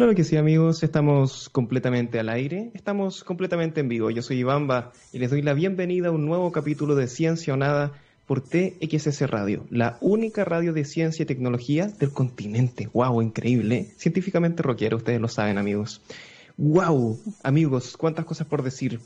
Claro que sí, amigos, estamos completamente al aire, estamos completamente en vivo. Yo soy Ivamba y les doy la bienvenida a un nuevo capítulo de Ciencia o Nada por TXS Radio, la única radio de ciencia y tecnología del continente. ¡Wow! Increíble. Científicamente rockero, ustedes lo saben, amigos. ¡Wow! Amigos, cuántas cosas por decir.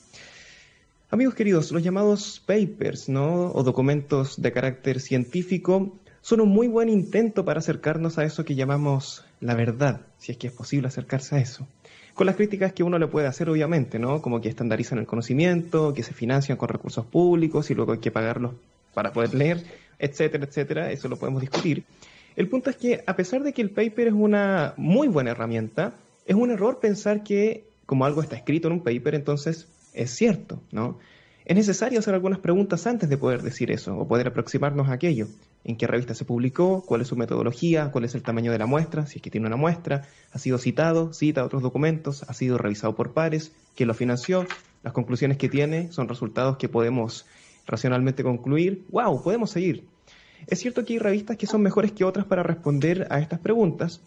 Amigos queridos, los llamados papers, ¿no? O documentos de carácter científico son un muy buen intento para acercarnos a eso que llamamos la verdad, si es que es posible acercarse a eso. Con las críticas que uno le puede hacer, obviamente, ¿no? Como que estandarizan el conocimiento, que se financian con recursos públicos y luego hay que pagarlos para poder leer, etcétera, etcétera. Eso lo podemos discutir. El punto es que, a pesar de que el paper es una muy buena herramienta, es un error pensar que, como algo está escrito en un paper, entonces es cierto, ¿no? Es necesario hacer algunas preguntas antes de poder decir eso o poder aproximarnos a aquello. ¿En qué revista se publicó? ¿Cuál es su metodología? ¿Cuál es el tamaño de la muestra? Si es que tiene una muestra. ¿Ha sido citado? ¿Cita otros documentos? ¿Ha sido revisado por pares? ¿Quién lo financió? Las conclusiones que tiene son resultados que podemos racionalmente concluir. ¡Wow! Podemos seguir. Es cierto que hay revistas que son mejores que otras para responder a estas preguntas,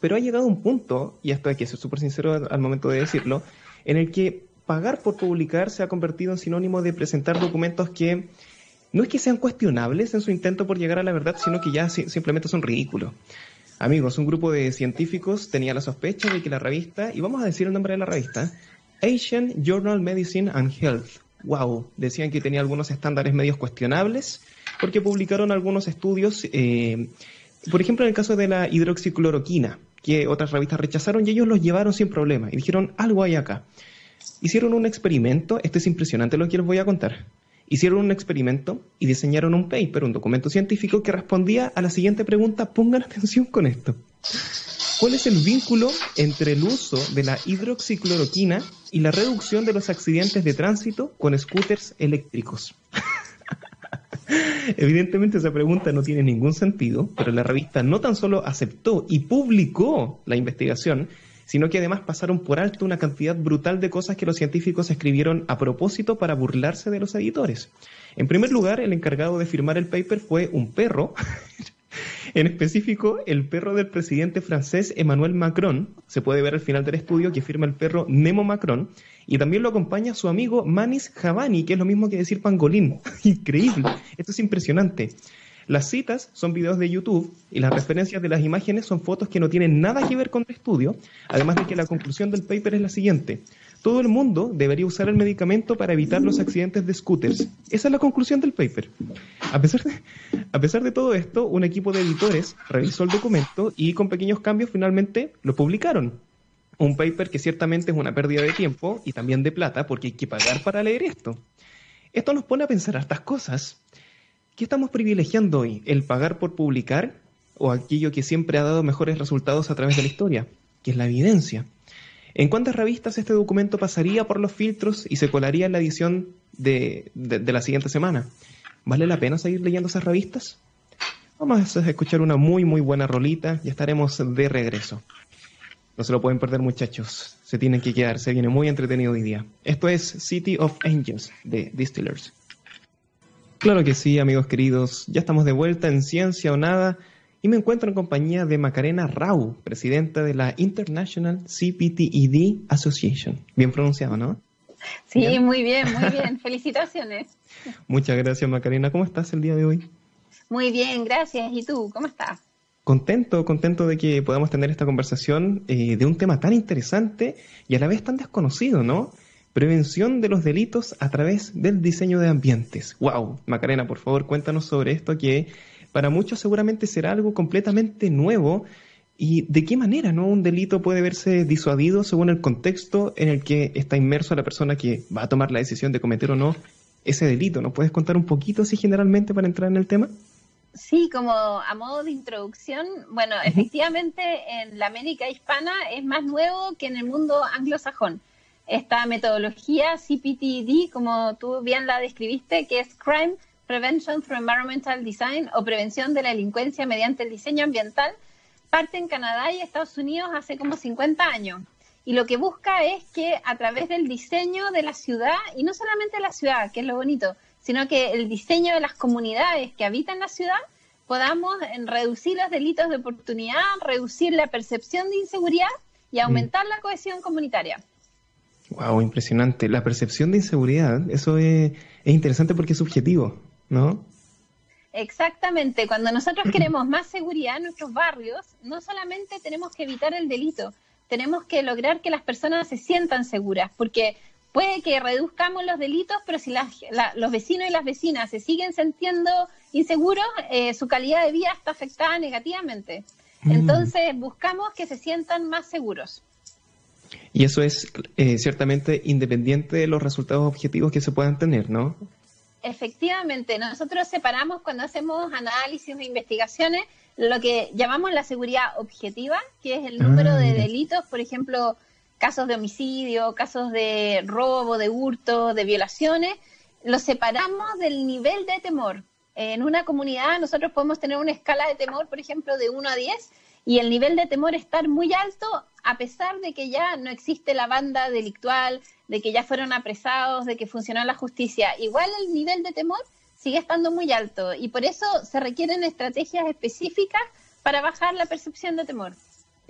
pero ha llegado un punto, y esto hay que ser súper sincero al momento de decirlo, en el que pagar por publicar se ha convertido en sinónimo de presentar documentos que no es que sean cuestionables en su intento por llegar a la verdad, sino que ya simplemente son ridículos. Amigos, un grupo de científicos tenía la sospecha de que la revista, y vamos a decir el nombre de la revista, Asian Journal Medicine and Health. Wow, decían que tenía algunos estándares medios cuestionables porque publicaron algunos estudios, eh, por ejemplo en el caso de la hidroxicloroquina, que otras revistas rechazaron y ellos los llevaron sin problema y dijeron algo hay acá. Hicieron un experimento, esto es impresionante lo que les voy a contar. Hicieron un experimento y diseñaron un paper, un documento científico que respondía a la siguiente pregunta, pongan atención con esto. ¿Cuál es el vínculo entre el uso de la hidroxicloroquina y la reducción de los accidentes de tránsito con scooters eléctricos? Evidentemente esa pregunta no tiene ningún sentido, pero la revista no tan solo aceptó y publicó la investigación, sino que además pasaron por alto una cantidad brutal de cosas que los científicos escribieron a propósito para burlarse de los editores. En primer lugar, el encargado de firmar el paper fue un perro, en específico el perro del presidente francés Emmanuel Macron. Se puede ver al final del estudio que firma el perro Nemo Macron. Y también lo acompaña su amigo Manis Javani, que es lo mismo que decir pangolín. Increíble. Esto es impresionante. Las citas son videos de YouTube y las referencias de las imágenes son fotos que no tienen nada que ver con el estudio, además de que la conclusión del paper es la siguiente. Todo el mundo debería usar el medicamento para evitar los accidentes de scooters. Esa es la conclusión del paper. A pesar de, todo esto, un equipo de editores revisó el documento y con pequeños cambios finalmente lo publicaron. Un paper que ciertamente es una pérdida de tiempo y también de plata porque hay que pagar para leer esto. Esto nos pone a pensar estas cosas ¿Qué estamos privilegiando hoy? ¿El pagar por publicar o aquello que siempre ha dado mejores resultados a través de la historia, que es la evidencia? ¿En cuántas revistas este documento pasaría por los filtros y se colaría en la edición de, la siguiente semana? ¿Vale la pena seguir leyendo esas revistas? Vamos a escuchar una muy, muy buena rolita y estaremos de regreso. No se lo pueden perder, muchachos. Se tienen que quedar. Se viene muy entretenido hoy día. Esto es City of Angels de Distillers. Claro que sí, amigos queridos. Ya estamos de vuelta en Ciencia o Nada y me encuentro en compañía de Macarena Rau, presidenta de la International CPTED Association. Bien pronunciado, ¿no? Sí, muy bien, muy bien. Felicitaciones. Muchas gracias, Macarena. ¿Cómo estás el día de hoy? Muy bien, gracias. ¿Y tú? ¿Cómo estás? Contento, contento de que podamos tener esta conversación eh, de un tema tan interesante y a la vez tan desconocido, ¿no? Prevención de los delitos a través del diseño de ambientes. ¡Wow! Macarena, por favor, cuéntanos sobre esto que para muchos seguramente será algo completamente nuevo. ¿Y de qué manera no un delito puede verse disuadido según el contexto en el que está inmerso la persona que va a tomar la decisión de cometer o no ese delito? ¿Nos puedes contar un poquito así generalmente para entrar en el tema? Sí, como a modo de introducción, bueno, efectivamente en la América hispana es más nuevo que en el mundo anglosajón esta metodología CPTD, como tú bien la describiste, que es Crime Prevention through Environmental Design o prevención de la delincuencia mediante el diseño ambiental, parte en Canadá y Estados Unidos hace como 50 años. Y lo que busca es que a través del diseño de la ciudad, y no solamente la ciudad, que es lo bonito, sino que el diseño de las comunidades que habitan la ciudad, podamos reducir los delitos de oportunidad, reducir la percepción de inseguridad y aumentar la cohesión comunitaria. Wow, impresionante. La percepción de inseguridad, eso es, es interesante porque es subjetivo, ¿no? Exactamente. Cuando nosotros queremos más seguridad en nuestros barrios, no solamente tenemos que evitar el delito, tenemos que lograr que las personas se sientan seguras, porque puede que reduzcamos los delitos, pero si los vecinos y las vecinas se siguen sintiendo inseguros, eh, su calidad de vida está afectada negativamente. Mm. Entonces, buscamos que se sientan más seguros. Y eso es eh, ciertamente independiente de los resultados objetivos que se puedan tener, ¿no? Efectivamente, nosotros separamos cuando hacemos análisis o investigaciones lo que llamamos la seguridad objetiva, que es el número ah, de delitos, por ejemplo, casos de homicidio, casos de robo, de hurto, de violaciones, los separamos del nivel de temor. En una comunidad nosotros podemos tener una escala de temor, por ejemplo, de 1 a 10, y el nivel de temor estar muy alto a pesar de que ya no existe la banda delictual, de que ya fueron apresados, de que funcionó la justicia. Igual el nivel de temor sigue estando muy alto y por eso se requieren estrategias específicas para bajar la percepción de temor.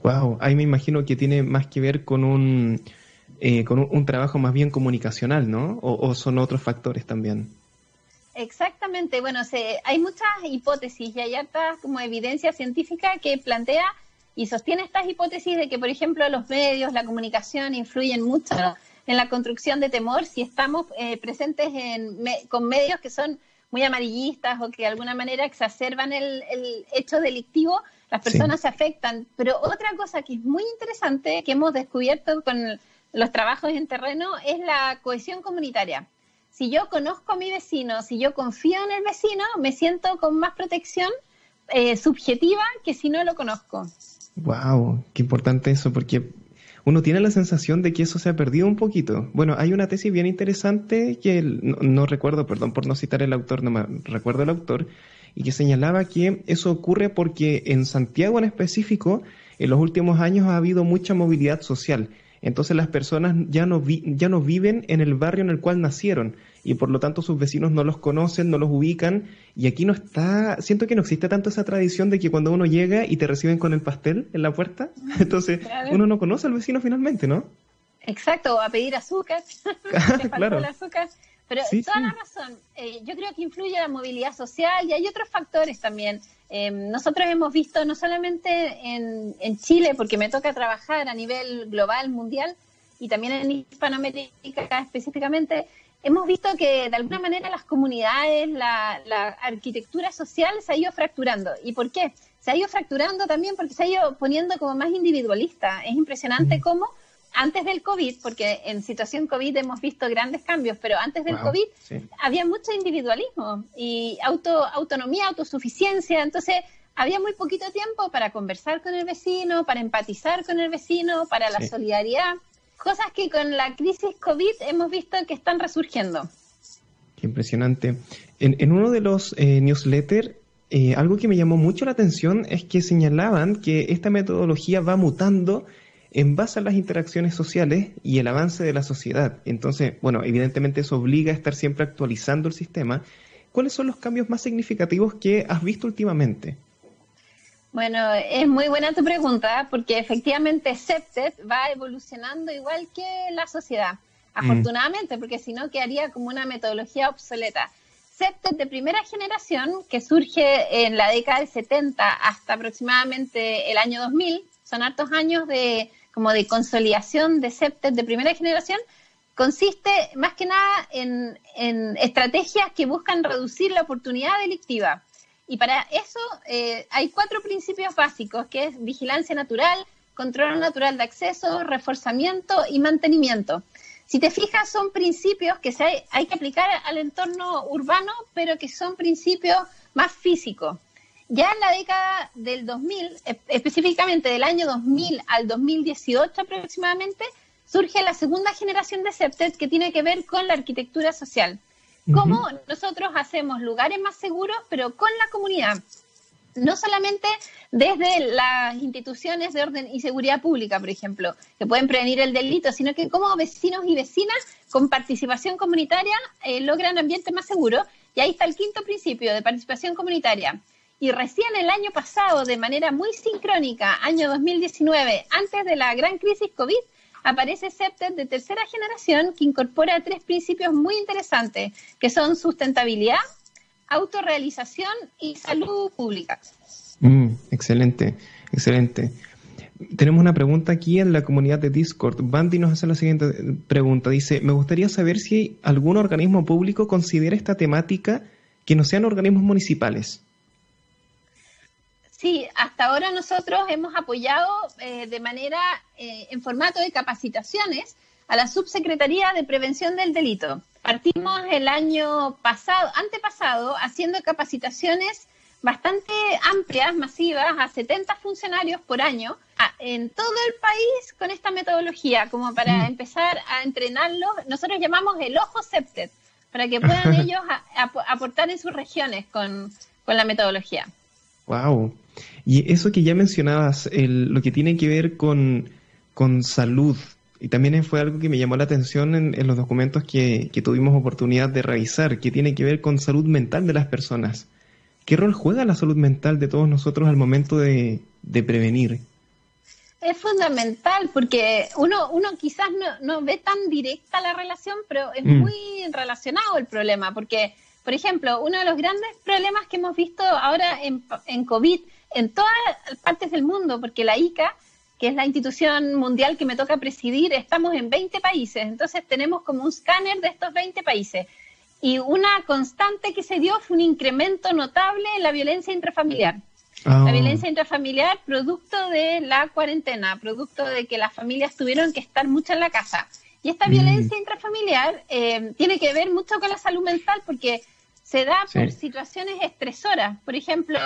Wow, ahí me imagino que tiene más que ver con un, eh, con un, trabajo más bien comunicacional, ¿no? O, son otros factores también. Exactamente, bueno, se, hay muchas hipótesis y hay harta como evidencia científica que plantea y sostiene estas hipótesis de que, por ejemplo, los medios, la comunicación influyen mucho en la construcción de temor si estamos eh, presentes en, con medios que son muy amarillistas o que de alguna manera exacerban el, hecho delictivo, las personas se afectan. Pero otra cosa que es muy interesante que hemos descubierto con los trabajos en terreno es la cohesión comunitaria. Si yo conozco a mi vecino, si yo confío en el vecino, me siento con más protección eh, subjetiva que si no lo conozco. Wow, qué importante eso, porque uno tiene la sensación de que eso se ha perdido un poquito. Bueno, hay una tesis bien interesante que no, recuerdo, perdón por no citar el autor, no me recuerdo el autor, y que señalaba que eso ocurre porque en Santiago en específico, en los últimos años ha habido mucha movilidad social. Entonces las personas ya no, ya no viven en el barrio en el cual nacieron y por lo tanto sus vecinos no los conocen, no los ubican y aquí no está, siento que no existe tanto esa tradición de que cuando uno llega y te reciben con el pastel en la puerta, entonces uno no conoce al vecino finalmente, ¿no? Exacto, a pedir azúcar, claro. azúcar. Pero toda la razón, eh, yo creo que influye la movilidad social y hay otros factores también. Eh, nosotros hemos visto no solamente en, en, Chile, porque me toca trabajar a nivel global, mundial, y también en Hispanoamérica específicamente, hemos visto que de alguna manera las comunidades, la, la, arquitectura social se ha ido fracturando. ¿Y por qué? Se ha ido fracturando también porque se ha ido poniendo como más individualista. Es impresionante cómo antes del COVID, porque en situación COVID hemos visto grandes cambios, pero antes del COVID había mucho individualismo y auto, autonomía, autosuficiencia, entonces había muy poquito tiempo para conversar con el vecino, para empatizar con el vecino, para la solidaridad, cosas que con la crisis COVID hemos visto que están resurgiendo. Qué impresionante. En, uno de los eh, newsletters, eh, algo que me llamó mucho la atención es que señalaban que esta metodología va mutando en base a las interacciones sociales y el avance de la sociedad. Entonces, bueno, evidentemente eso obliga a estar siempre actualizando el sistema. ¿Cuáles son los cambios más significativos que has visto últimamente? Bueno, es muy buena tu pregunta, porque efectivamente CEPTED va evolucionando igual que la sociedad, mm. afortunadamente, porque si no quedaría como una metodología obsoleta. CEPTED de primera generación, que surge en la década del 70 hasta aproximadamente el año 2000, son hartos años de como de consolidación de CEPTES de primera generación, consiste más que nada en, estrategias que buscan reducir la oportunidad delictiva. Y para eso eh, hay cuatro principios básicos, que es vigilancia natural, control natural de acceso, reforzamiento y mantenimiento. Si te fijas, son principios que se hay que aplicar al entorno urbano, pero que son principios más físicos. Ya en la década del 2000, específicamente del año 2000 al 2018 aproximadamente, surge la segunda generación de CEPTED que tiene que ver con la arquitectura social. Cómo nosotros hacemos lugares más seguros, pero con la comunidad. No solamente desde las instituciones de orden y seguridad pública, por ejemplo, que pueden prevenir el delito, sino que como vecinos y vecinas con participación comunitaria eh, logran ambientes más seguros. Y ahí está el quinto principio de participación comunitaria Y recién el año pasado, de manera muy sincrónica, año 2019, antes de la gran crisis COVID, aparece Septet de tercera generación que incorpora tres principios muy interesantes, que son sustentabilidad, autorrealización y salud pública. Mm, excelente, excelente. Tenemos una pregunta aquí en la comunidad de Discord. Bandy nos hace la siguiente pregunta. Dice, me gustaría saber si algún organismo público considera esta temática que no sean organismos municipales. Sí, hasta ahora nosotros hemos apoyado eh, de manera eh, en formato de capacitaciones a la Subsecretaría de Prevención del Delito. Partimos el año pasado, antepasado, haciendo capacitaciones bastante amplias, masivas, a 70 funcionarios por año en todo el país con esta metodología, como para mm. empezar a entrenarlos. Nosotros llamamos el ojo septet, para que puedan ellos aportar en sus regiones con, con la metodología. Wow. Y eso que ya mencionabas, lo que tiene que ver con, salud, y también fue algo que me llamó la atención en, los documentos que, tuvimos oportunidad de revisar, que tiene que ver con salud mental de las personas. ¿Qué rol juega la salud mental de todos nosotros al momento de, prevenir? Es fundamental porque uno, uno quizás no, ve tan directa la relación, pero es mm. muy relacionado el problema, porque, por ejemplo, uno de los grandes problemas que hemos visto ahora en, en COVID en todas partes del mundo, porque la ICA, que es la institución mundial que me toca presidir, estamos en 20 países, entonces tenemos como un escáner de estos 20 países. Y una constante que se dio fue un incremento notable en la violencia intrafamiliar. La ah. violencia intrafamiliar producto de la cuarentena, producto de que las familias tuvieron que estar mucho en la casa. Y esta mm. violencia intrafamiliar eh, tiene que ver mucho con la salud mental porque se da por situaciones estresoras. Por ejemplo,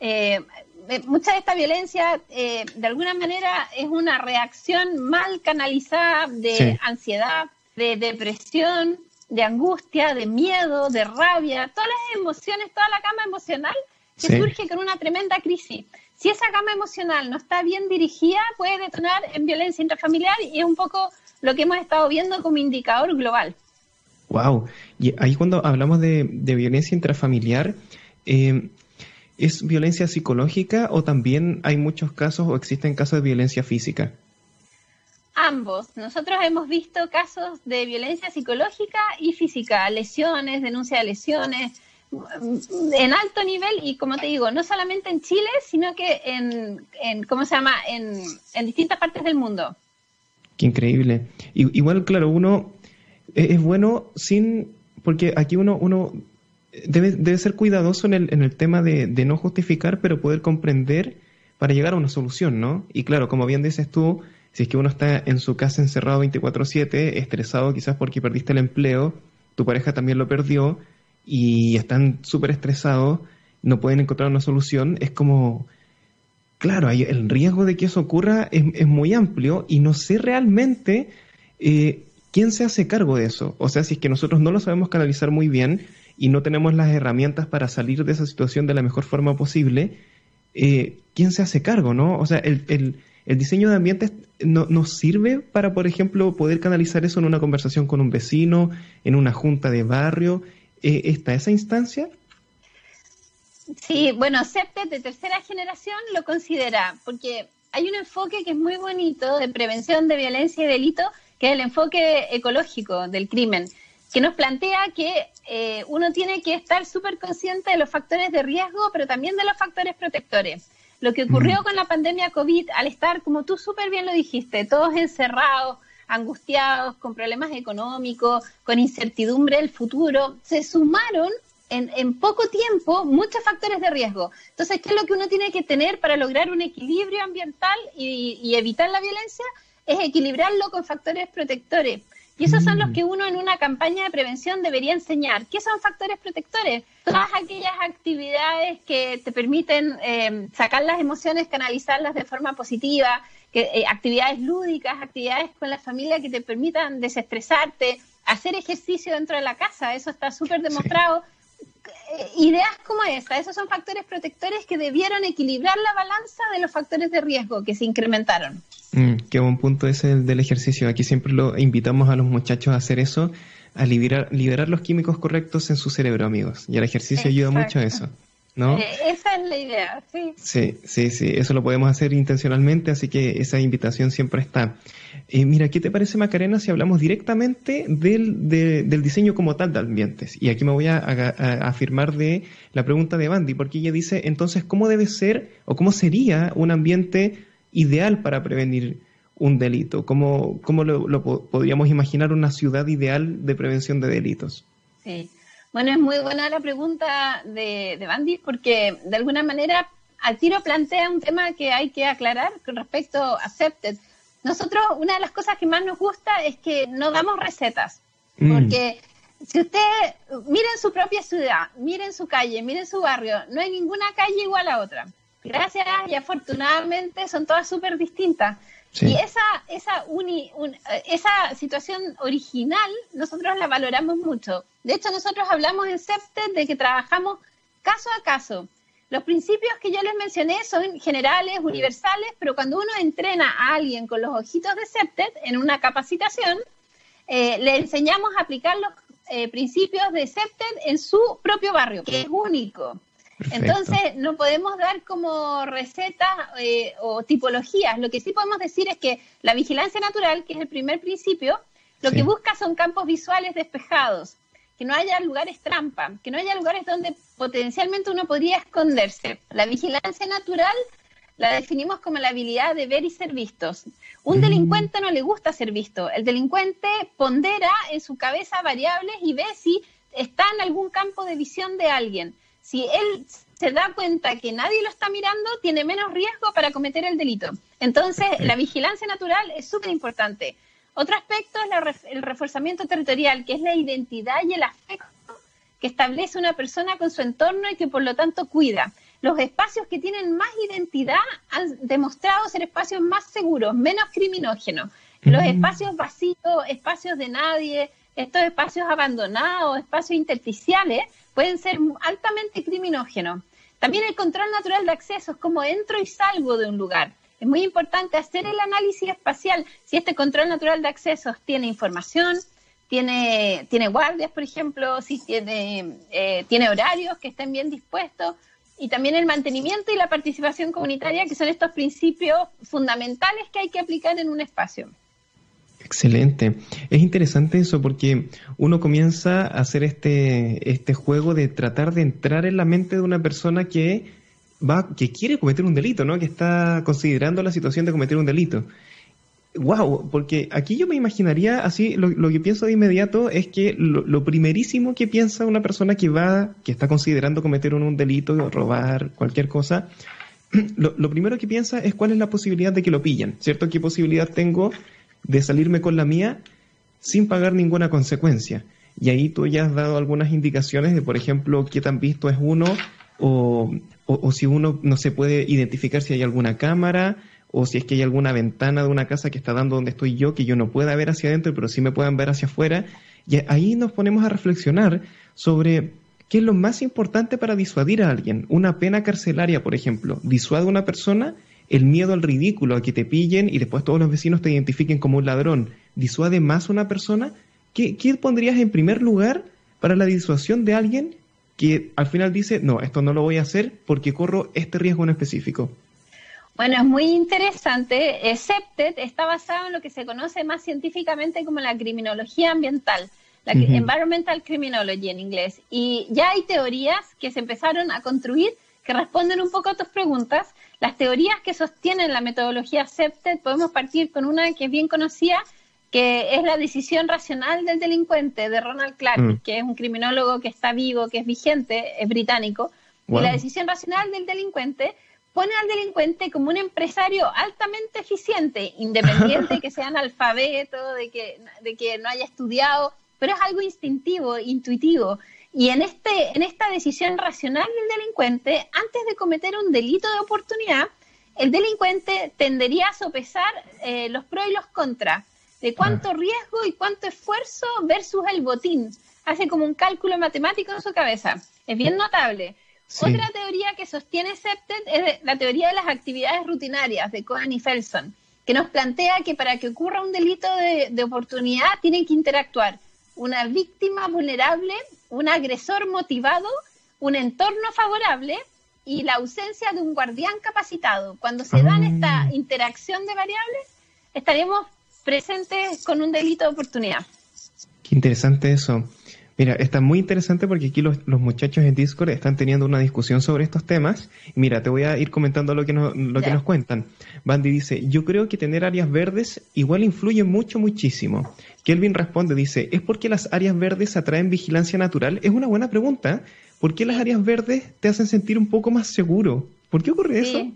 eh, eh, mucha de esta violencia eh, de alguna manera es una reacción mal canalizada de ansiedad, de depresión, de angustia, de miedo, de rabia, todas las emociones, toda la gama emocional que surge con una tremenda crisis. Si esa gama emocional no está bien dirigida, puede detonar en violencia intrafamiliar y es un poco lo que hemos estado viendo como indicador global. Wow. Y ahí cuando hablamos de, violencia intrafamiliar, eh, ¿Es violencia psicológica o también hay muchos casos o existen casos de violencia física? Ambos. Nosotros hemos visto casos de violencia psicológica y física, lesiones, denuncia de lesiones, en alto nivel y como te digo, no solamente en Chile, sino que en, ¿cómo se llama?, en, distintas partes del mundo. Qué increíble. igual, claro, uno es, bueno sin, porque aquí uno, uno debe, debe ser cuidadoso en el, en el tema de, de, no justificar, pero poder comprender para llegar a una solución, ¿no? Y claro, como bien dices tú, si es que uno está en su casa encerrado 24/7, estresado quizás porque perdiste el empleo, tu pareja también lo perdió y están súper estresados, no pueden encontrar una solución, es como, claro, el riesgo de que eso ocurra es, es muy amplio y no sé realmente eh, quién se hace cargo de eso. O sea, si es que nosotros no lo sabemos canalizar muy bien, y no tenemos las herramientas para salir de esa situación de la mejor forma posible, eh, ¿quién se hace cargo, no? O sea, el, diseño de ambientes no, nos sirve para, por ejemplo, poder canalizar eso en una conversación con un vecino, en una junta de barrio. Eh, ¿Está esa instancia? Sí, bueno, CEPTE de tercera generación lo considera, porque hay un enfoque que es muy bonito de prevención de violencia y delito, que es el enfoque ecológico del crimen que nos plantea que eh, uno tiene que estar súper consciente de los factores de riesgo, pero también de los factores protectores. Lo que ocurrió con la pandemia COVID, al estar, como tú súper bien lo dijiste, todos encerrados, angustiados, con problemas económicos, con incertidumbre del futuro, se sumaron en, en, poco tiempo muchos factores de riesgo. Entonces, ¿qué es lo que uno tiene que tener para lograr un equilibrio ambiental y, y evitar la violencia? Es equilibrarlo con factores protectores. Y esos son los mm. que uno en una campaña de prevención debería enseñar. ¿Qué son factores protectores? Todas aquellas actividades que te permiten eh, sacar las emociones, canalizarlas de forma positiva, que, eh, actividades lúdicas, actividades con la familia que te permitan desestresarte, hacer ejercicio dentro de la casa, eso está súper demostrado. Eh, ideas como esa, esos son factores protectores que debieron equilibrar la balanza de los factores de riesgo que se incrementaron. Mm, qué buen punto es el del ejercicio. Aquí siempre lo invitamos a los muchachos a hacer eso, a liberar, liberar los químicos correctos en su cerebro, amigos. Y el ejercicio ayuda mucho a eso. ¿no? Eh, esa es la idea, sí. Sí, sí, sí, eso lo podemos hacer intencionalmente, así que esa invitación siempre está. Eh, mira, ¿qué te parece, Macarena, si hablamos directamente del, del diseño como tal de ambientes? Y aquí me voy a, afirmar de la pregunta de Bandy, porque ella dice, entonces, ¿cómo debe ser o cómo sería un ambiente ideal para prevenir un delito? ¿Cómo, cómo lo, podríamos imaginar una ciudad ideal de prevención de delitos? Sí. Bueno, es muy buena la pregunta de, de Bandy porque de alguna manera al tiro plantea un tema que hay que aclarar con respecto a Accepted. Nosotros, una de las cosas que más nos gusta es que no damos recetas, mm. porque si usted, miren su propia ciudad, miren su calle, miren su barrio, no hay ninguna calle igual a otra. Gracias y afortunadamente son todas súper distintas. Y esa, esa, uni, esa situación original nosotros la valoramos mucho. De hecho, nosotros hablamos en CEPTED de que trabajamos caso a caso. Los principios que yo les mencioné son generales, universales, pero cuando uno entrena a alguien con los ojitos de CEPTED en una capacitación, eh, le enseñamos a aplicar los eh, principios de CEPTED en su propio barrio, que es único. Entonces, no podemos dar como recetas eh, o tipologías. Lo que sí podemos decir es que la vigilancia natural, que es el primer principio, lo que busca son campos visuales despejados, que no haya lugares trampa, que no haya lugares donde potencialmente uno podría esconderse. La vigilancia natural la definimos como la habilidad de ver y ser vistos. Un mm. delincuente no le gusta ser visto. El delincuente pondera en su cabeza variables y ve si está en algún campo de visión de alguien si él se da cuenta que nadie lo está mirando, tiene menos riesgo para cometer el delito. Entonces, la vigilancia natural es súper importante. Otro aspecto es el reforzamiento territorial, que es la identidad y el afecto que establece una persona con su entorno y que por lo tanto cuida. Los espacios que tienen más identidad han demostrado ser espacios más seguros, menos criminógenos. Los espacios vacíos, espacios de nadie, estos espacios abandonados, espacios intersticiales, pueden ser altamente criminógenos. También el control natural de acceso cómo entro y salgo de un lugar. Es muy importante hacer el análisis espacial si este control natural de accesos tiene información, tiene, tiene guardias, por ejemplo, si tiene, eh, tiene horarios que estén bien dispuestos y también el mantenimiento y la participación comunitaria, que son estos principios fundamentales que hay que aplicar en un espacio. Excelente. Es interesante eso porque uno comienza a hacer este, este juego de tratar de entrar en la mente de una persona que va, que quiere cometer un delito, ¿no? Que está considerando la situación de cometer un delito. Wow, porque aquí yo me imaginaría así, lo, que pienso de inmediato es que lo, primerísimo que piensa una persona que va, que está considerando cometer un, delito, robar, cualquier cosa, lo, lo primero que piensa es cuál es la posibilidad de que lo pillen, ¿cierto? ¿Qué posibilidad tengo de salirme con la mía sin pagar ninguna consecuencia. Y ahí tú ya has dado algunas indicaciones de, por ejemplo, qué tan visto es uno o, o, si uno no se puede identificar si hay alguna cámara o si es que hay alguna ventana de una casa que está dando donde estoy yo, que yo no pueda ver hacia adentro, pero sí me puedan ver hacia afuera. Y ahí nos ponemos a reflexionar sobre qué es lo más importante para disuadir a alguien. Una pena carcelaria, por ejemplo, disuade a una persona el miedo al ridículo, a que te pillen y después todos los vecinos te identifiquen como un ladrón, disuade más a una persona? ¿Qué, pondrías en primer lugar para la disuasión de alguien que al final dice, no, esto no lo voy a hacer porque corro este riesgo en específico? Bueno, es muy interesante. CEPTED está basado en lo que se conoce más científicamente como la criminología ambiental, la Environmental Criminology en inglés. Y ya hay teorías que se empezaron a construir que responden un poco a tus preguntas. Las teorías que sostienen la metodología CEPTED, podemos partir con una que es bien conocida, que es la decisión racional del delincuente de Ronald Clark, mm. que es un criminólogo que está vivo, que es vigente, es británico. Y la decisión racional del delincuente pone al delincuente como un empresario altamente eficiente, independiente, que sea analfabeto, de que, de que no haya estudiado, pero es algo instintivo, intuitivo. Y en, este, en esta decisión racional del delincuente, antes de cometer un delito de oportunidad, el delincuente tendería a sopesar eh, los pros y los contras, de cuánto riesgo y cuánto esfuerzo versus el botín. Hace como un cálculo matemático en su cabeza. Es bien notable. Otra teoría que sostiene Septet es la teoría de las actividades rutinarias de Cohen y Felson, que nos plantea que para que ocurra un delito de, de oportunidad tienen que interactuar una víctima vulnerable un agresor motivado, un entorno favorable y la ausencia de un guardián capacitado. Cuando se dan ah. esta interacción de variables, estaremos presentes con un delito de oportunidad. Qué interesante eso. Mira, está muy interesante porque aquí los, muchachos en Discord están teniendo una discusión sobre estos temas. Mira, te voy a ir comentando lo que nos, lo que nos cuentan. Bandy dice, yo creo que tener áreas verdes igual influye mucho, muchísimo. Kelvin responde, dice, ¿es porque las áreas verdes atraen vigilancia natural? Es una buena pregunta. ¿Por qué las áreas verdes te hacen sentir un poco más seguro? ¿Por qué ocurre eso?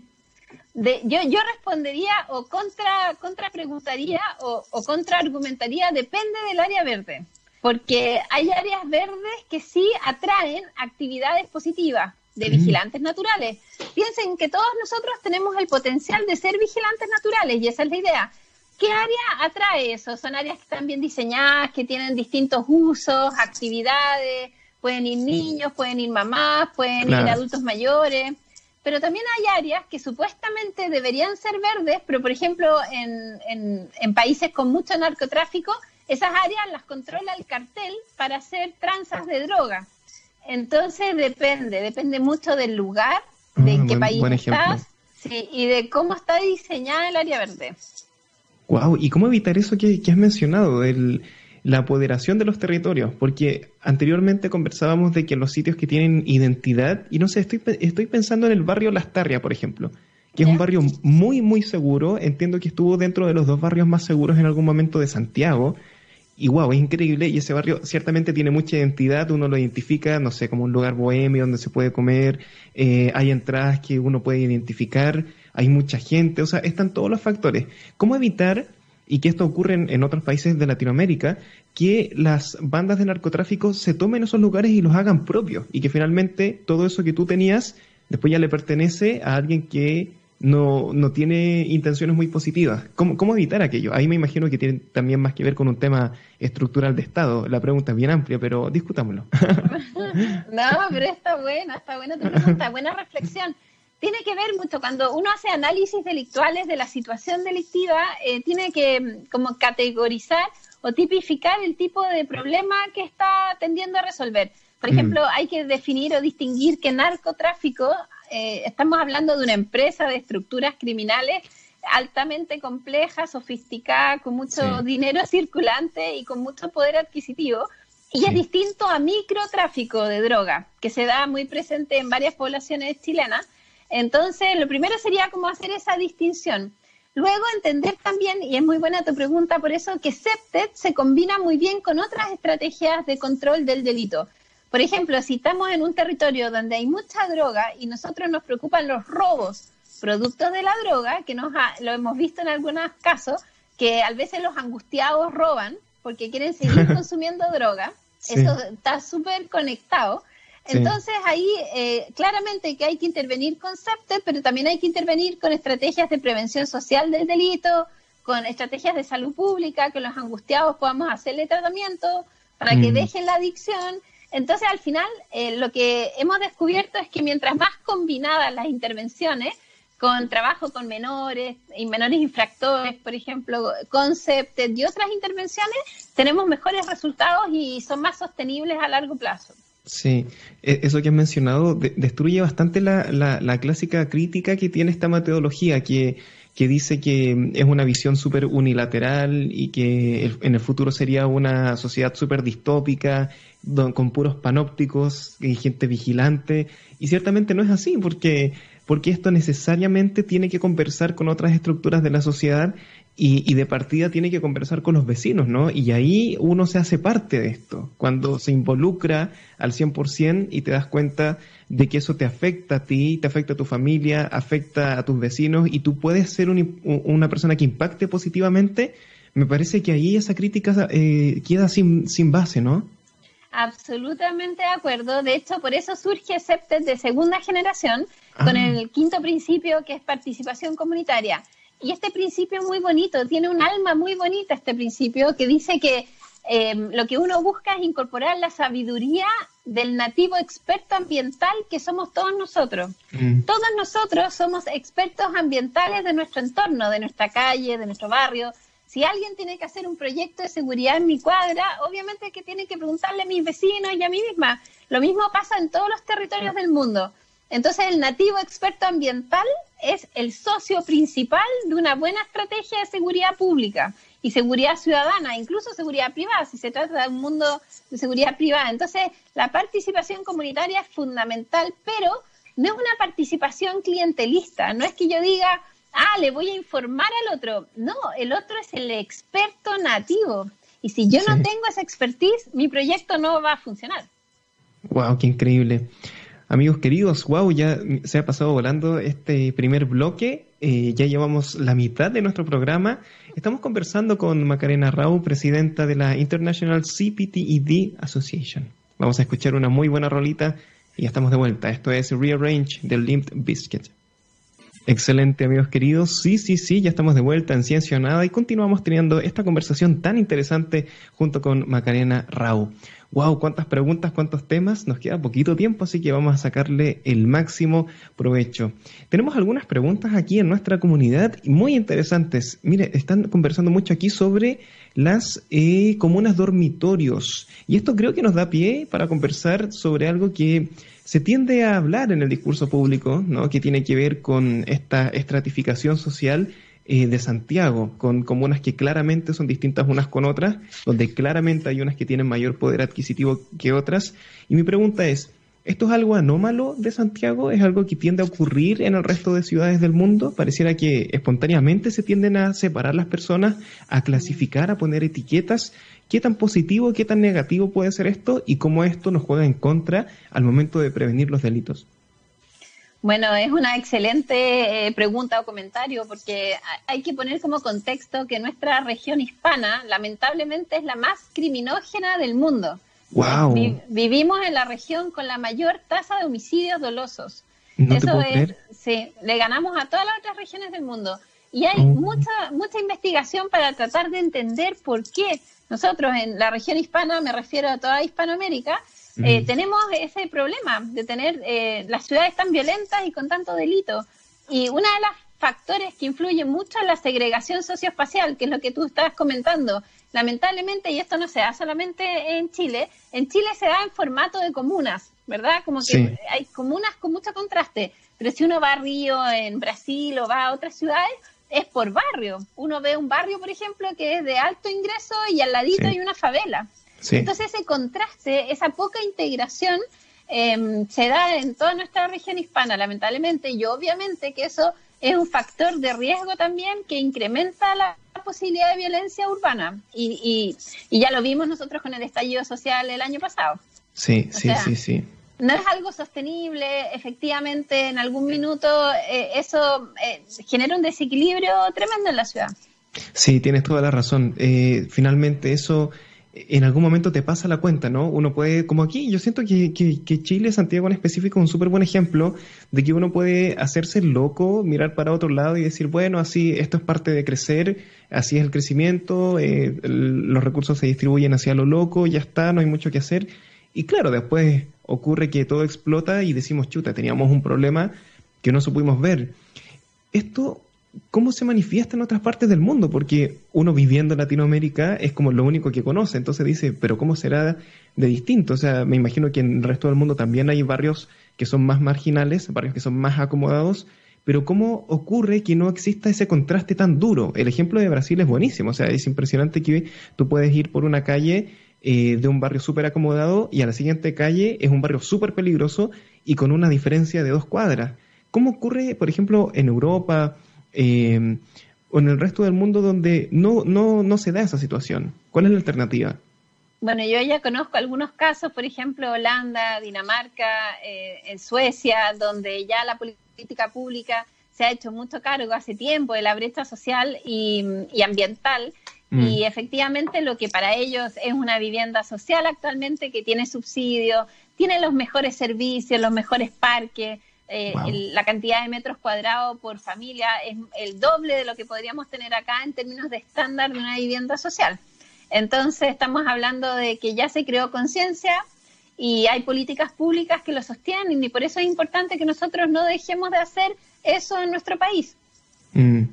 yo, yo respondería o contra, contra preguntaría o, o contra argumentaría, depende del área verde porque hay áreas verdes que sí atraen actividades positivas de vigilantes naturales. Piensen que todos nosotros tenemos el potencial de ser vigilantes naturales y esa es la idea. ¿Qué área atrae eso? Son áreas que están bien diseñadas, que tienen distintos usos, actividades, pueden ir niños, pueden ir mamás, pueden ir adultos mayores, pero también hay áreas que supuestamente deberían ser verdes, pero por ejemplo en, en países con mucho narcotráfico esas áreas las controla el cartel para hacer tranzas de droga. Entonces depende, depende mucho del lugar, de ah, qué país estás y de cómo está diseñada el área verde. Wow, ¿y cómo evitar eso que, has mencionado, el, la apoderación de los territorios? Porque anteriormente conversábamos de que los sitios que tienen identidad, y no sé, estoy, estoy pensando en el barrio Lastarria, por ejemplo, que es un barrio muy, muy seguro. Entiendo que estuvo dentro de los dos barrios más seguros en algún momento de Santiago. Y wow, es increíble y ese barrio ciertamente tiene mucha identidad, uno lo identifica, no sé, como un lugar bohemio donde se puede comer, eh, hay entradas que uno puede identificar, hay mucha gente, o sea, están todos los factores. ¿Cómo evitar, y que esto ocurre en, otros países de Latinoamérica, que las bandas de narcotráfico se tomen esos lugares y los hagan propios y que finalmente todo eso que tú tenías después ya le pertenece a alguien que no, no tiene intenciones muy positivas. ¿Cómo, ¿Cómo evitar aquello? Ahí me imagino que tiene también más que ver con un tema estructural de Estado. La pregunta es bien amplia, pero discutámoslo. no, pero está buena, está buena tu pregunta, buena reflexión. Tiene que ver mucho, cuando uno hace análisis delictuales de la situación delictiva, eh, tiene que mm, como categorizar o tipificar el tipo de problema que está tendiendo a resolver. Por mm. ejemplo, hay que definir o distinguir que narcotráfico eh, estamos hablando de una empresa de estructuras criminales altamente compleja, sofisticada, con mucho dinero circulante y con mucho poder adquisitivo. Y es distinto a microtráfico de droga, que se da muy presente en varias poblaciones chilenas. Entonces, lo primero sería como hacer esa distinción. Luego, entender también, y es muy buena tu pregunta por eso, que SEPTED se combina muy bien con otras estrategias de control del delito. Por ejemplo, si estamos en un territorio donde hay mucha droga y nosotros nos preocupan los robos productos de la droga, que nos lo hemos visto en algunos casos, que a veces los angustiados roban porque quieren seguir consumiendo droga, eso está súper conectado. Entonces ahí eh, claramente que hay que intervenir con SEPTE, pero también hay que intervenir con estrategias de prevención social del delito, con estrategias de salud pública, que los angustiados podamos hacerle tratamiento para que mm. dejen la adicción entonces, al final, eh, lo que hemos descubierto es que mientras más combinadas las intervenciones, con trabajo con menores y menores infractores, por ejemplo, conceptos y otras intervenciones, tenemos mejores resultados y son más sostenibles a largo plazo. Sí, e-, eso que has mencionado destruye bastante la, la, clásica crítica que tiene esta metodología, que, que dice que es una visión súper unilateral y que en el futuro sería una sociedad súper distópica con puros panópticos y gente vigilante. Y ciertamente no es así, porque, porque esto necesariamente tiene que conversar con otras estructuras de la sociedad y, y, de partida tiene que conversar con los vecinos, ¿no? Y ahí uno se hace parte de esto, cuando se involucra al 100% y te das cuenta de que eso te afecta a ti, te afecta a tu familia, afecta a tus vecinos y tú puedes ser una persona que impacte positivamente, me parece que ahí esa crítica eh, queda sin, sin base, ¿no? Absolutamente de acuerdo. De hecho, por eso surge CEPTES de segunda generación con ah. el quinto principio que es participación comunitaria. Y este principio es muy bonito, tiene un alma muy bonita este principio que dice que eh, lo que uno busca es incorporar la sabiduría del nativo experto ambiental que somos todos nosotros. Mm. Todos nosotros somos expertos ambientales de nuestro entorno, de nuestra calle, de nuestro barrio, si alguien tiene que hacer un proyecto de seguridad en mi cuadra, obviamente que tiene que preguntarle a mis vecinos y a mí misma. Lo mismo pasa en todos los territorios del mundo. Entonces el nativo experto ambiental es el socio principal de una buena estrategia de seguridad pública y seguridad ciudadana, incluso seguridad privada, si se trata de un mundo de seguridad privada. Entonces, la participación comunitaria es fundamental, pero no es una participación clientelista, no es que yo diga, ah, le voy a informar al otro. No, el otro es el experto nativo. Y si yo no tengo esa expertise, mi proyecto no va a funcionar. Wow, qué increíble. Amigos queridos, wow, ya se ha pasado volando este primer bloque. Eh, ya llevamos la mitad de nuestro programa. Estamos conversando con Macarena Rau, presidenta de la International CPTED Association. Vamos a escuchar una muy buena rolita y ya estamos de vuelta. Esto es Rearrange de Limp Biscuit. Excelente, amigos queridos. Sí, sí, sí, ya estamos de vuelta en Ciencia Nada y continuamos teniendo esta conversación tan interesante junto con Macarena Rau wow, cuántas preguntas, cuántos temas, nos queda poquito tiempo, así que vamos a sacarle el máximo provecho. Tenemos algunas preguntas aquí en nuestra comunidad muy interesantes. Mire, están conversando mucho aquí sobre las eh, comunas dormitorios y esto creo que nos da pie para conversar sobre algo que se tiende a hablar en el discurso público, ¿no? que tiene que ver con esta estratificación social eh, de Santiago, con comunas que claramente son distintas unas con otras, donde claramente hay unas que tienen mayor poder adquisitivo que otras. Y mi pregunta es, ¿esto es algo anómalo de Santiago? ¿Es algo que tiende a ocurrir en el resto de ciudades del mundo? Pareciera que espontáneamente se tienden a separar las personas, a clasificar, a poner etiquetas. ¿Qué tan positivo, qué tan negativo puede ser esto y cómo esto nos juega en contra al momento de prevenir los delitos? Bueno, es una excelente eh, pregunta o comentario porque hay que poner como contexto que nuestra región hispana lamentablemente es la más criminógena del mundo. Wow. vivimos en la región con la mayor tasa de homicidios dolosos. Eso es, sí, le ganamos a todas las otras regiones del mundo. Y hay oh. mucha mucha investigación para tratar de entender por qué nosotros en la región hispana, me refiero a toda Hispanoamérica, eh, tenemos ese problema de tener eh, las ciudades tan violentas y con tanto delito. Y uno de los factores que influye mucho es la segregación socioespacial, que es lo que tú estabas comentando. Lamentablemente, y esto no se da solamente en Chile, en Chile se da en formato de comunas, ¿verdad? Como que hay comunas con mucho contraste, pero si uno va a Río, en Brasil o va a otras ciudades, es por barrio. Uno ve un barrio, por ejemplo, que es de alto ingreso y al ladito hay una favela. Entonces ese contraste, esa poca integración em, se da en toda nuestra región hispana, lamentablemente, y obviamente que eso es un factor de riesgo también que incrementa la posibilidad de violencia urbana. Y, y, ya lo vimos nosotros con el estallido social el año pasado. Sí, sí, sí, sí. No es algo sostenible, efectivamente, en algún minuto eh, eso eh, genera un desequilibrio tremendo en la ciudad. Sí, tienes toda la razón. Eh, finalmente eso en algún momento te pasa la cuenta, ¿no? Uno puede, como aquí, yo siento que, Chile, Santiago en específico, es un súper buen ejemplo de que uno puede hacerse loco, mirar para otro lado y decir, bueno, así, esto es parte de crecer, así es el crecimiento, eh, los recursos se distribuyen hacia lo loco, ya está, no hay mucho que hacer. Y claro, después ocurre que todo explota y decimos, chuta, teníamos un problema que no supimos ver. Esto cómo se manifiesta en otras partes del mundo, porque uno viviendo en Latinoamérica es como lo único que conoce, entonces dice, pero ¿cómo será de distinto? O sea, me imagino que en el resto del mundo también hay barrios que son más marginales, barrios que son más acomodados, pero ¿cómo ocurre que no exista ese contraste tan duro? El ejemplo de Brasil es buenísimo, o sea, es impresionante que tú puedes ir por una calle eh, de un barrio súper acomodado y a la siguiente calle es un barrio súper peligroso y con una diferencia de dos cuadras. ¿Cómo ocurre, por ejemplo, en Europa? Eh, o en el resto del mundo donde no, no, no se da esa situación? ¿Cuál es la alternativa? Bueno, yo ya conozco algunos casos, por ejemplo, Holanda, Dinamarca, eh, en Suecia, donde ya la política pública se ha hecho mucho cargo hace tiempo de la brecha social y, ambiental. Mm. Y efectivamente lo que para ellos es una vivienda social actualmente que tiene subsidio, tiene los mejores servicios, los mejores parques, eh, la cantidad de metros cuadrados por familia es el doble de lo que podríamos tener acá en términos de estándar de una vivienda social. Entonces estamos hablando de que ya se creó conciencia y hay políticas públicas que lo sostienen y por eso es importante que nosotros no dejemos de hacer eso en nuestro país. Mm,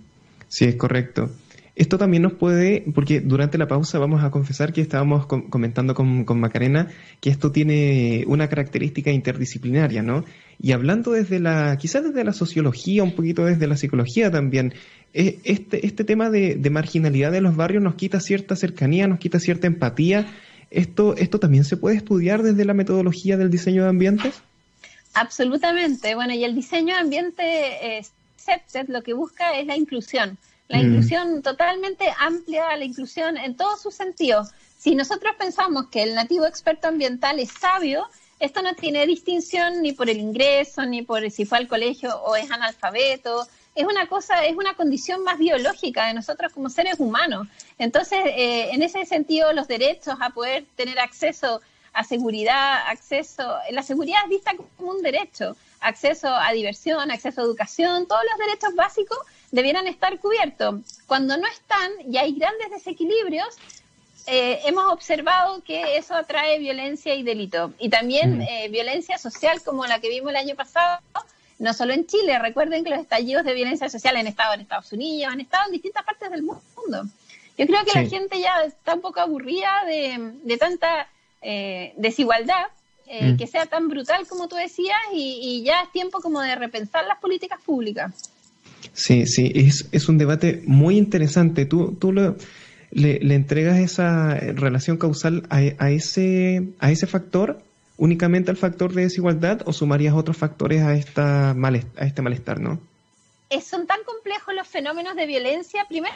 sí, es correcto. Esto también nos puede, porque durante la pausa vamos a confesar que estábamos comentando con, Macarena que esto tiene una característica interdisciplinaria, ¿no? Y hablando desde la, quizás desde la sociología, un poquito desde la psicología también, e, este, este tema de, de marginalidad de los barrios nos quita cierta cercanía, nos quita cierta empatía. ¿Esto, ¿Esto también se puede estudiar desde la metodología del diseño de ambientes? Absolutamente. Bueno, y el diseño de ambiente eh, lo que busca es la inclusión la mm. inclusión totalmente amplia, la inclusión en todos sus sentidos. Si nosotros pensamos que el nativo experto ambiental es sabio, esto no tiene distinción ni por el ingreso, ni por si fue al colegio o es analfabeto. Es una cosa, es una condición más biológica de nosotros como seres humanos. Entonces, eh, en ese sentido, los derechos a poder tener acceso a seguridad, acceso, la seguridad es vista como un derecho, acceso a diversión, acceso a educación, todos los derechos básicos debieran estar cubiertos. Cuando no están y hay grandes desequilibrios, eh, hemos observado que eso atrae violencia y delito. Y también mm. eh, violencia social como la que vimos el año pasado, no solo en Chile. Recuerden que los estallidos de violencia social han estado en Estados Unidos, han estado en distintas partes del mundo. Yo creo que la gente ya está un poco aburrida de, tanta eh, desigualdad. Mm. que sea tan brutal como tú decías y, y ya es tiempo como de repensar las políticas públicas. Sí, sí, es, es un debate muy interesante. Tú, tú le, le, entregas esa relación causal a, a, ese, a ese factor, únicamente al factor de desigualdad, o sumarías otros factores a, esta a este malestar, ¿no? son tan complejos los fenómenos de violencia. Primero,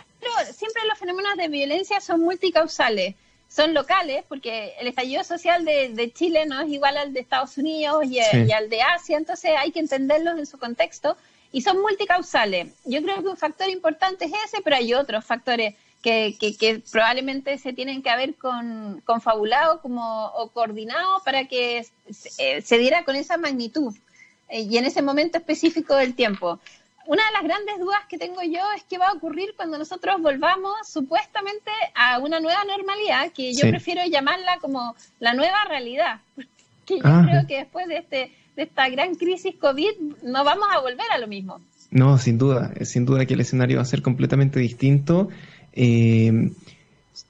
siempre los fenómenos de violencia son multicausales. Son locales, porque el estallido social de, de Chile no es igual al de Estados Unidos y, y, al de Asia, entonces hay que entenderlos en su contexto y son multicausales. Yo creo que un factor importante es ese, pero hay otros factores que, que, probablemente se tienen que haber con, confabulado como, o coordinado para que se, eh, diera con esa magnitud eh, y en ese momento específico del tiempo. Una de las grandes dudas que tengo yo es qué va a ocurrir cuando nosotros volvamos supuestamente a una nueva normalidad, que yo prefiero llamarla como la nueva realidad, porque yo ah. creo que después de este de esta gran crisis COVID, no vamos a volver a lo mismo. No, sin duda, sin duda que el escenario va a ser completamente distinto. Eh,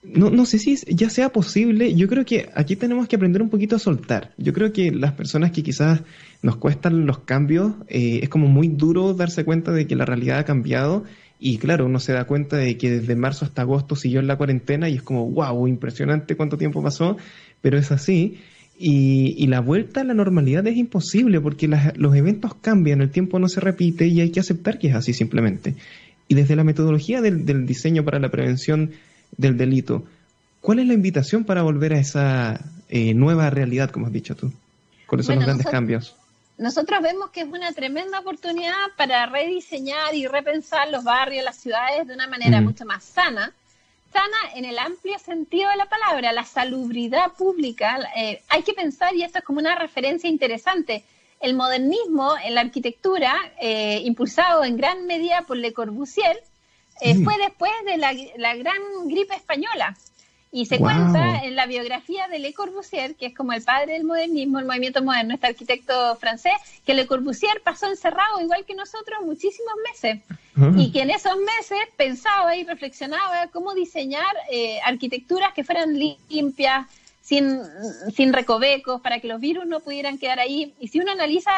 no, no sé si ya sea posible, yo creo que aquí tenemos que aprender un poquito a soltar. Yo creo que las personas que quizás nos cuestan los cambios, eh, es como muy duro darse cuenta de que la realidad ha cambiado y claro, uno se da cuenta de que desde marzo hasta agosto siguió en la cuarentena y es como, wow, impresionante cuánto tiempo pasó, pero es así. Y, la vuelta a la normalidad es imposible porque los eventos cambian, el tiempo no se repite y hay que aceptar que es así simplemente. Y desde la metodología del, diseño para la prevención del delito, ¿cuál es la invitación para volver a esa eh, nueva realidad, como has dicho tú? ¿Cuáles son los grandes cambios? Nosotros vemos que es una tremenda oportunidad para rediseñar y repensar los barrios, las ciudades de una manera mm. mucho más sana sana en el amplio sentido de la palabra, la salubridad pública. Eh, hay que pensar, y esto es como una referencia interesante, el modernismo en la arquitectura, eh, impulsado en gran medida por Le Corbusier, eh, mm. fue después de la, la, gran gripe española. Y se cuenta en la biografía de Le Corbusier, que es como el padre del modernismo, el movimiento moderno, este arquitecto francés, que Le Corbusier pasó encerrado, igual que nosotros, muchísimos meses. Y que en esos meses pensaba y reflexionaba cómo diseñar eh, arquitecturas que fueran limpias, sin, sin recovecos, para que los virus no pudieran quedar ahí. Y si uno analiza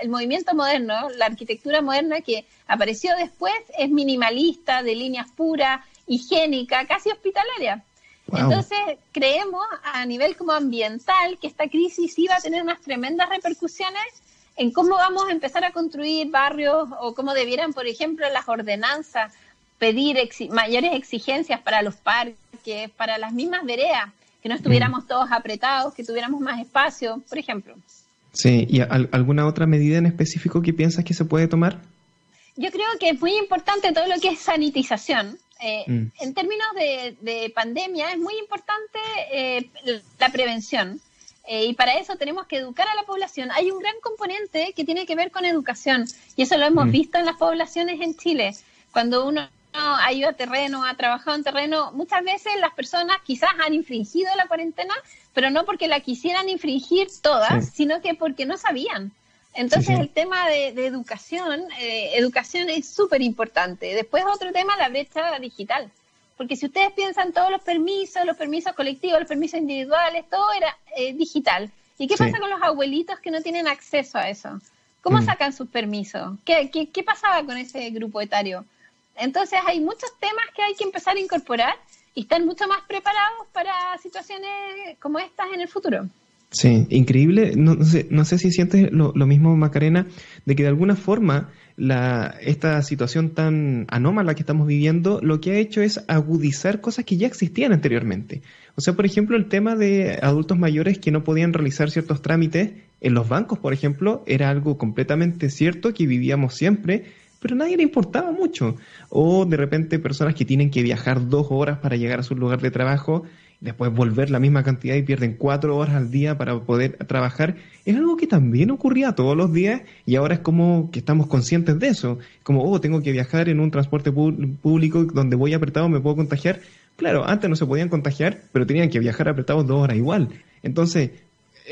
el movimiento moderno, la arquitectura moderna que apareció después, es minimalista, de líneas puras, higiénica, casi hospitalaria. Entonces, creemos a nivel como ambiental que esta crisis iba a tener unas tremendas repercusiones en cómo vamos a empezar a construir barrios o cómo debieran, por ejemplo, las ordenanzas pedir mayores exigencias para los parques, para las mismas veredas, que no estuviéramos mm. todos apretados, que tuviéramos más espacio, por ejemplo. Sí, ¿y alguna otra medida en específico que piensas que se puede tomar? Yo creo que es muy importante todo lo que es sanitización. Eh, mm. En términos de, pandemia es muy importante eh, la prevención eh, y para eso tenemos que educar a la población. Hay un gran componente que tiene que ver con educación y eso lo hemos mm. visto en las poblaciones en Chile. Cuando uno ha ido a terreno, ha trabajado en terreno, muchas veces las personas quizás han infringido la cuarentena, pero no porque la quisieran infringir todas, sino que porque no sabían. Entonces el tema de, educación, eh, educación es súper importante. Después otro tema, la brecha digital. Porque si ustedes piensan todos los permisos, los permisos colectivos, los permisos individuales, todo era eh, digital. ¿Y qué pasa con los abuelitos que no tienen acceso a eso? ¿Cómo mm. sacan sus permisos? ¿Qué, ¿Qué, qué, pasaba con ese grupo etario? Entonces hay muchos temas que hay que empezar a incorporar y estar mucho más preparados para situaciones como estas en el futuro. Sí, increíble. No, sé, no sé si sientes lo, mismo, Macarena, de que de alguna forma la, esta situación tan anómala que estamos viviendo lo que ha hecho es agudizar cosas que ya existían anteriormente. O sea, por ejemplo, el tema de adultos mayores que no podían realizar ciertos trámites en los bancos, por ejemplo, era algo completamente cierto que vivíamos siempre, pero a nadie le importaba mucho. O de repente personas que tienen que viajar dos horas para llegar a su lugar de trabajo después volver la misma cantidad y pierden cuatro horas al día para poder trabajar, es algo que también ocurría todos los días y ahora es como que estamos conscientes de eso. Como, oh, tengo que viajar en un transporte público donde voy apretado, me puedo contagiar. Claro, antes no se podían contagiar, pero tenían que viajar apretados dos horas igual. Entonces,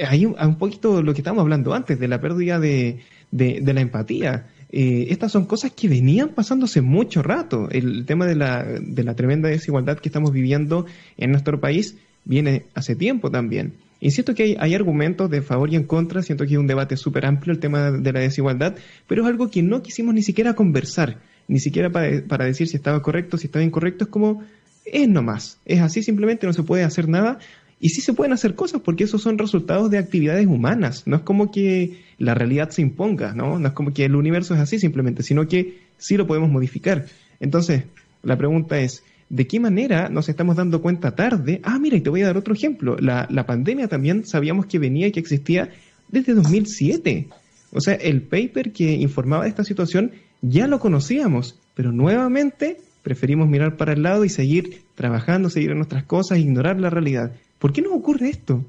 hay un, un poquito lo que estábamos hablando antes, de la pérdida de, de, de la empatía. Eh, estas son cosas que venían pasándose mucho rato. El tema de la, de la tremenda desigualdad que estamos viviendo en nuestro país viene hace tiempo también. Siento que hay, argumentos de favor y en contra, siento que hay un debate súper amplio el tema de la desigualdad, pero es algo que no quisimos ni siquiera conversar, ni siquiera para, para decir si estaba correcto, si estaba incorrecto, es como, es nomás, es así, simplemente no se puede hacer nada, y sí se pueden hacer cosas porque esos son resultados de actividades humanas. No es como que la realidad se imponga, ¿no? No es como que el universo es así simplemente, sino que sí lo podemos modificar. Entonces, la pregunta es, ¿de qué manera nos estamos dando cuenta tarde? Ah, mira, y te voy a dar otro ejemplo. La, la pandemia también sabíamos que venía y que existía desde 2007. O sea, el paper que informaba de esta situación ya lo conocíamos, pero nuevamente preferimos mirar para el lado y seguir trabajando, seguir en nuestras cosas, ignorar la realidad. ¿Por qué nos ocurre esto?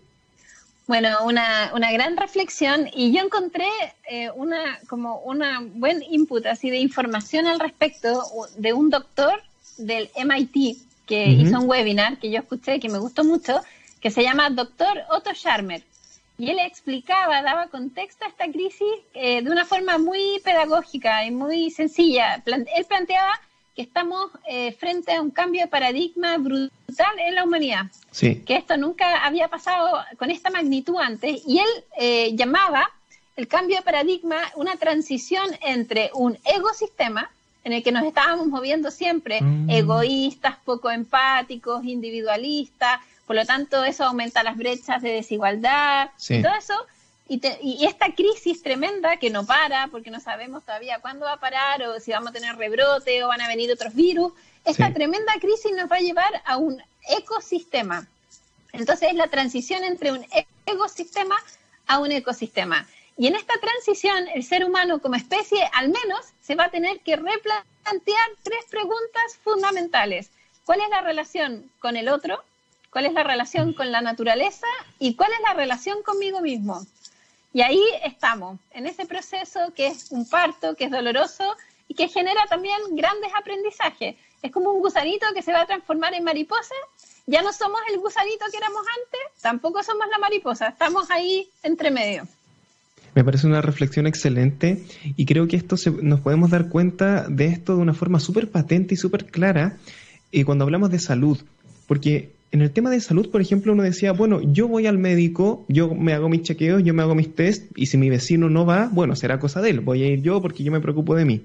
Bueno, una, una gran reflexión y yo encontré eh, una como una buen input así de información al respecto de un doctor del MIT que hizo un webinar que yo escuché que me gustó mucho que se llama Doctor Otto Scharmer y él explicaba, daba contexto a esta crisis eh, de una forma muy pedagógica y muy sencilla. él planteaba que estamos eh, frente a un cambio de paradigma brutal en la humanidad. Sí. Que esto nunca había pasado con esta magnitud antes. Y él eh, llamaba el cambio de paradigma una transición entre un ecosistema en el que nos estábamos moviendo siempre, mm. egoístas, poco empáticos, individualistas, por lo tanto eso aumenta las brechas de desigualdad, todo eso, y, esta crisis tremenda que no para, porque no sabemos todavía cuándo va a parar o si vamos a tener rebrote o van a venir otros virus, esta tremenda crisis nos va a llevar a un ecosistema. Entonces es la transición entre un ecosistema a un ecosistema. Y en esta transición, el ser humano como especie, al menos, se va a tener que replantear tres preguntas fundamentales. ¿Cuál es la relación con el otro? ¿Cuál es la relación con la naturaleza? ¿Y cuál es la relación conmigo mismo? Y ahí estamos, en ese proceso que es un parto, que es doloroso y que genera también grandes aprendizajes. Es como un gusanito que se va a transformar en mariposa. Ya no somos el gusanito que éramos antes, tampoco somos la mariposa, estamos ahí entre medio. Me parece una reflexión excelente y creo que esto nos podemos dar cuenta de esto de una forma súper patente y súper clara eh, cuando hablamos de salud, porque en el tema de salud, por ejemplo, uno decía, bueno, yo voy al médico, yo me hago mis chequeos, yo me hago mis test, y si mi vecino no va, bueno, será cosa de él, voy a ir yo porque yo me preocupo de mí.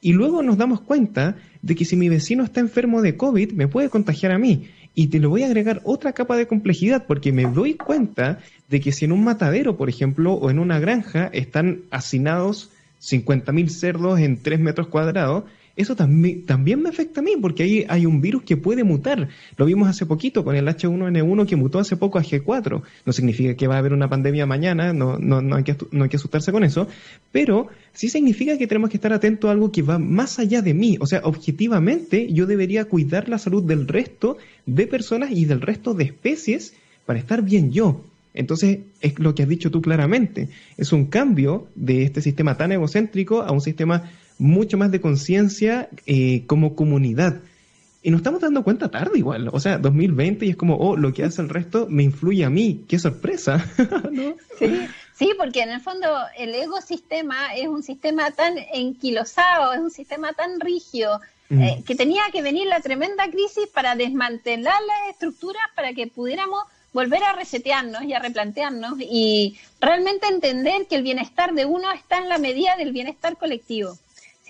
Y luego nos damos cuenta de que si mi vecino está enfermo de COVID, me puede contagiar a mí. Y te lo voy a agregar otra capa de complejidad, porque me doy cuenta de que si en un matadero, por ejemplo, o en una granja están hacinados 50.000 cerdos en 3 metros cuadrados, eso también, también me afecta a mí, porque ahí hay un virus que puede mutar. Lo vimos hace poquito con el H1N1 que mutó hace poco a G4. No significa que va a haber una pandemia mañana, no, no, no, hay, que, no hay que asustarse con eso, pero sí significa que tenemos que estar atentos a algo que va más allá de mí. O sea, objetivamente yo debería cuidar la salud del resto de personas y del resto de especies para estar bien yo. Entonces, es lo que has dicho tú claramente. Es un cambio de este sistema tan egocéntrico a un sistema mucho más de conciencia eh, como comunidad. Y nos estamos dando cuenta tarde igual, o sea, 2020 y es como, oh, lo que hace el resto me influye a mí, qué sorpresa. sí, sí, porque en el fondo el ecosistema es un sistema tan enquilosado, es un sistema tan rígido, mm. eh, que tenía que venir la tremenda crisis para desmantelar las estructuras para que pudiéramos volver a resetearnos y a replantearnos y realmente entender que el bienestar de uno está en la medida del bienestar colectivo.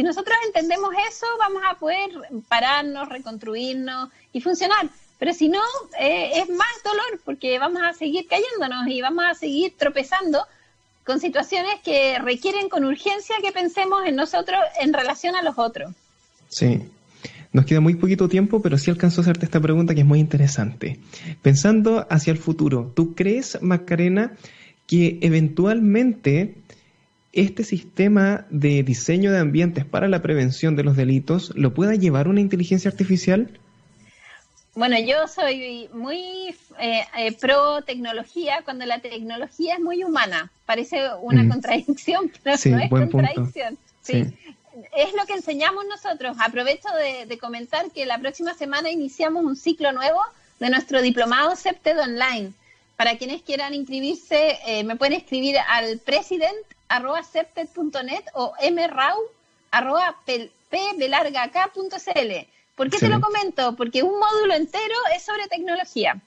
Nosotros entendemos eso, vamos a poder pararnos, reconstruirnos y funcionar. Pero si no, eh, es más dolor porque vamos a seguir cayéndonos y vamos a seguir tropezando con situaciones que requieren con urgencia que pensemos en nosotros en relación a los otros. Sí. Nos queda muy poquito tiempo, pero sí alcanzo a hacerte esta pregunta que es muy interesante. Pensando hacia el futuro, ¿tú crees, Macarena, que eventualmente este sistema de diseño de ambientes para la prevención de los delitos lo pueda llevar una inteligencia artificial? Bueno, yo soy muy eh, eh, pro tecnología cuando la tecnología es muy humana. Parece una mm. contradicción, pero no es contradicción. Sí. Es lo que enseñamos nosotros. Aprovecho de, comentar que la próxima semana iniciamos un ciclo nuevo de nuestro diplomado CEPTED Online. Para quienes quieran inscribirse, eh, me pueden escribir al president.cepted.net o mrau.pbelargaK.cl ¿Por qué te lo comento? Porque un módulo entero es sobre tecnología.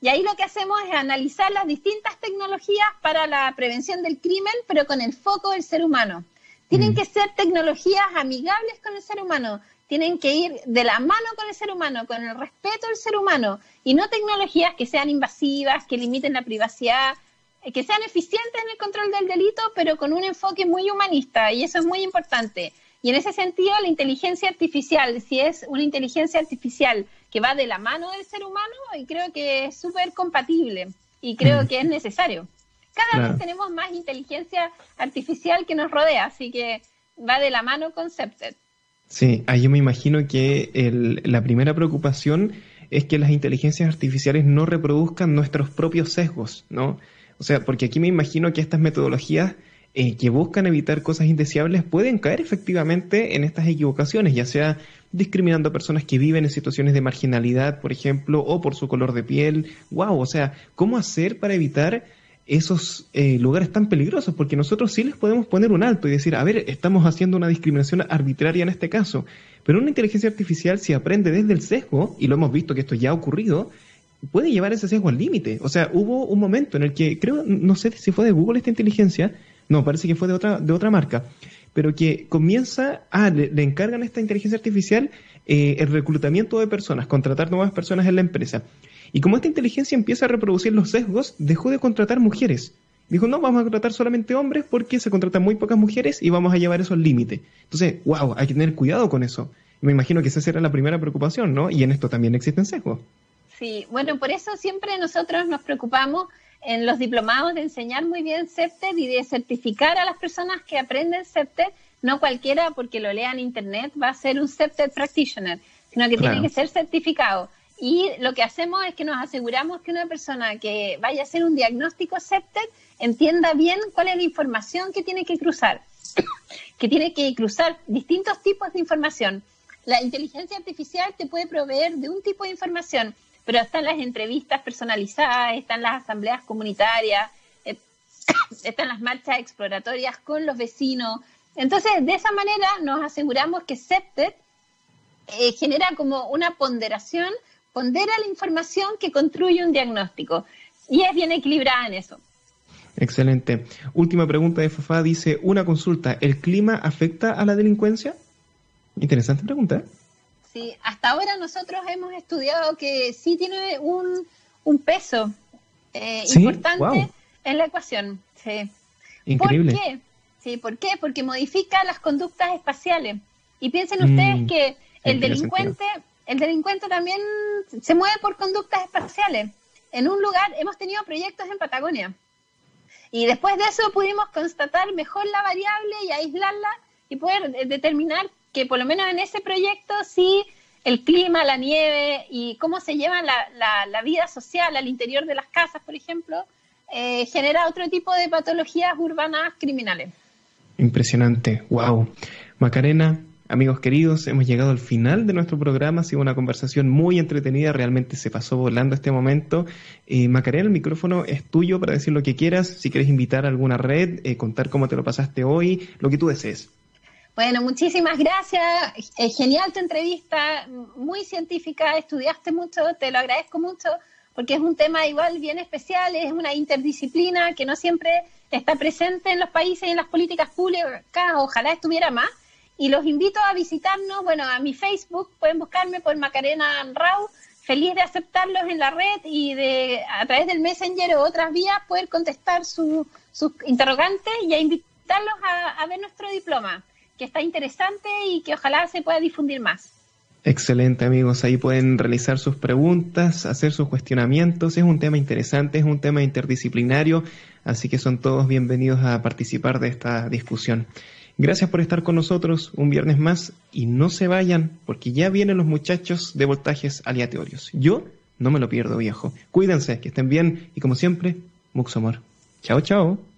Y ahí lo que hacemos es analizar las distintas tecnologías para la prevención del crimen, pero con el foco del ser humano. Tienen mm. que ser tecnologías amigables con el ser humano, tienen que ir de la mano con el ser humano, con el respeto del ser humano, y no tecnologías que sean invasivas, que limiten la privacidad, que sean eficientes en el control del delito, pero con un enfoque muy humanista, y eso es muy importante. Y en ese sentido, la inteligencia artificial, si es una inteligencia artificial que va de la mano del ser humano, y creo que es súper compatible y creo mm. que es necesario. Cada vez tenemos más inteligencia artificial que nos rodea, así que va de la mano con Cepted. Sí, ahí yo me imagino que la primera preocupación es que las inteligencias artificiales no reproduzcan nuestros propios sesgos, ¿no? O sea, porque aquí me imagino que estas metodologías eh, que buscan evitar cosas indeseables pueden caer efectivamente en estas equivocaciones, ya sea discriminando a personas que viven en situaciones de marginalidad, por ejemplo, o por su color de piel. ¡Wow! O sea, ¿cómo hacer para evitar esos eh, lugares tan peligrosos? Porque nosotros sí les podemos poner un alto y decir, a ver, estamos haciendo una discriminación arbitraria en este caso. Pero una inteligencia artificial, si aprende desde el sesgo, y lo hemos visto que esto ya ha ocurrido, puede llevar ese sesgo al límite. O sea, hubo un momento en el que, creo, no sé si fue de Google esta inteligencia, no, parece que fue de otra, de otra marca, pero que comienza, a, le, encargan a esta inteligencia artificial eh, el reclutamiento de personas, contratar nuevas personas en la empresa. Y como esta inteligencia empieza a reproducir los sesgos, dejó de contratar mujeres. Dijo, no, vamos a contratar solamente hombres porque se contratan muy pocas mujeres y vamos a llevar eso al límite. Entonces, wow, hay que tener cuidado con eso. me imagino que esa será la primera preocupación, ¿no? Y en esto también existen sesgos. Sí, bueno, por eso siempre nosotros nos preocupamos en los diplomados de enseñar muy bien CEPTED y de certificar a las personas que aprenden CEPTED, no cualquiera porque lo lea en internet va a ser un CEPTED practitioner, sino que tiene que ser certificado. Y lo que hacemos es que nos aseguramos que una persona que vaya a hacer un diagnóstico CEPTED entienda bien cuál es la información que tiene que cruzar, que tiene que cruzar distintos tipos de información. La inteligencia artificial te puede proveer de un tipo de información, pero están las entrevistas personalizadas, están las asambleas comunitarias, eh, están las marchas exploratorias con los vecinos. Entonces, de esa manera nos aseguramos que CEPTED eh, genera como una ponderación, pondera la información que construye un diagnóstico y es bien equilibrada en eso. Excelente. Última pregunta de Fafá, dice, una consulta, ¿el clima afecta a la delincuencia? Interesante pregunta. ¿eh? Sí, hasta ahora nosotros hemos estudiado que sí tiene un, peso eh, importante en la ecuación. Sí. Increíble. ¿Por qué? Sí, ¿por qué? Porque modifica las conductas espaciales. Y piensen ustedes mm, que el delincuente, el delincuente también se mueve por conductas espaciales. En un lugar, hemos tenido proyectos en Patagonia. Y después de eso pudimos constatar mejor la variable y aislarla y poder determinar que por lo menos en ese proyecto sí el clima, la nieve y cómo se lleva la, vida social al interior de las casas, por ejemplo, eh, genera otro tipo de patologías urbanas criminales. Impresionante, wow. Macarena, amigos queridos, hemos llegado al final de nuestro programa, ha sido una conversación muy entretenida, realmente se pasó volando este momento. Eh, Macarena, el micrófono es tuyo para decir lo que quieras, si quieres invitar a alguna red, eh, contar cómo te lo pasaste hoy, lo que tú desees. Bueno, muchísimas gracias. genial tu entrevista, muy científica, estudiaste mucho, te lo agradezco mucho porque es un tema igual bien especial, es una interdisciplina que no siempre está presente en los países y en las políticas públicas, ojalá estuviera más. Y los invito a visitarnos, bueno, a mi Facebook, pueden buscarme por Macarena Rau, feliz de aceptarlos en la red y de a través del Messenger o otras vías poder contestar sus interrogantes y a invitarlos a ver nuestro diploma, que está interesante y que ojalá se pueda difundir más. Excelente amigos, ahí pueden realizar sus preguntas, hacer sus cuestionamientos, es un tema interesante, es un tema interdisciplinario, así que son todos bienvenidos a participar de esta discusión. Gracias por estar con nosotros un viernes más y no se vayan porque ya vienen los muchachos de voltajes aleatorios. Yo no me lo pierdo viejo. Cuídense, que estén bien y como siempre, mucho amor. Chao, chao.